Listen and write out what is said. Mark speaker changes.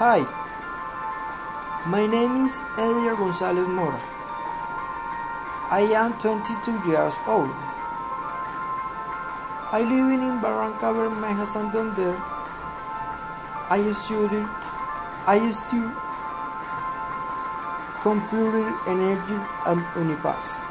Speaker 1: Hi, my name is Edgar Gonzalez Mora. I am 22 years old. I live in Barranca Bermeja, Santander. I study I study computer energy and Unipaz.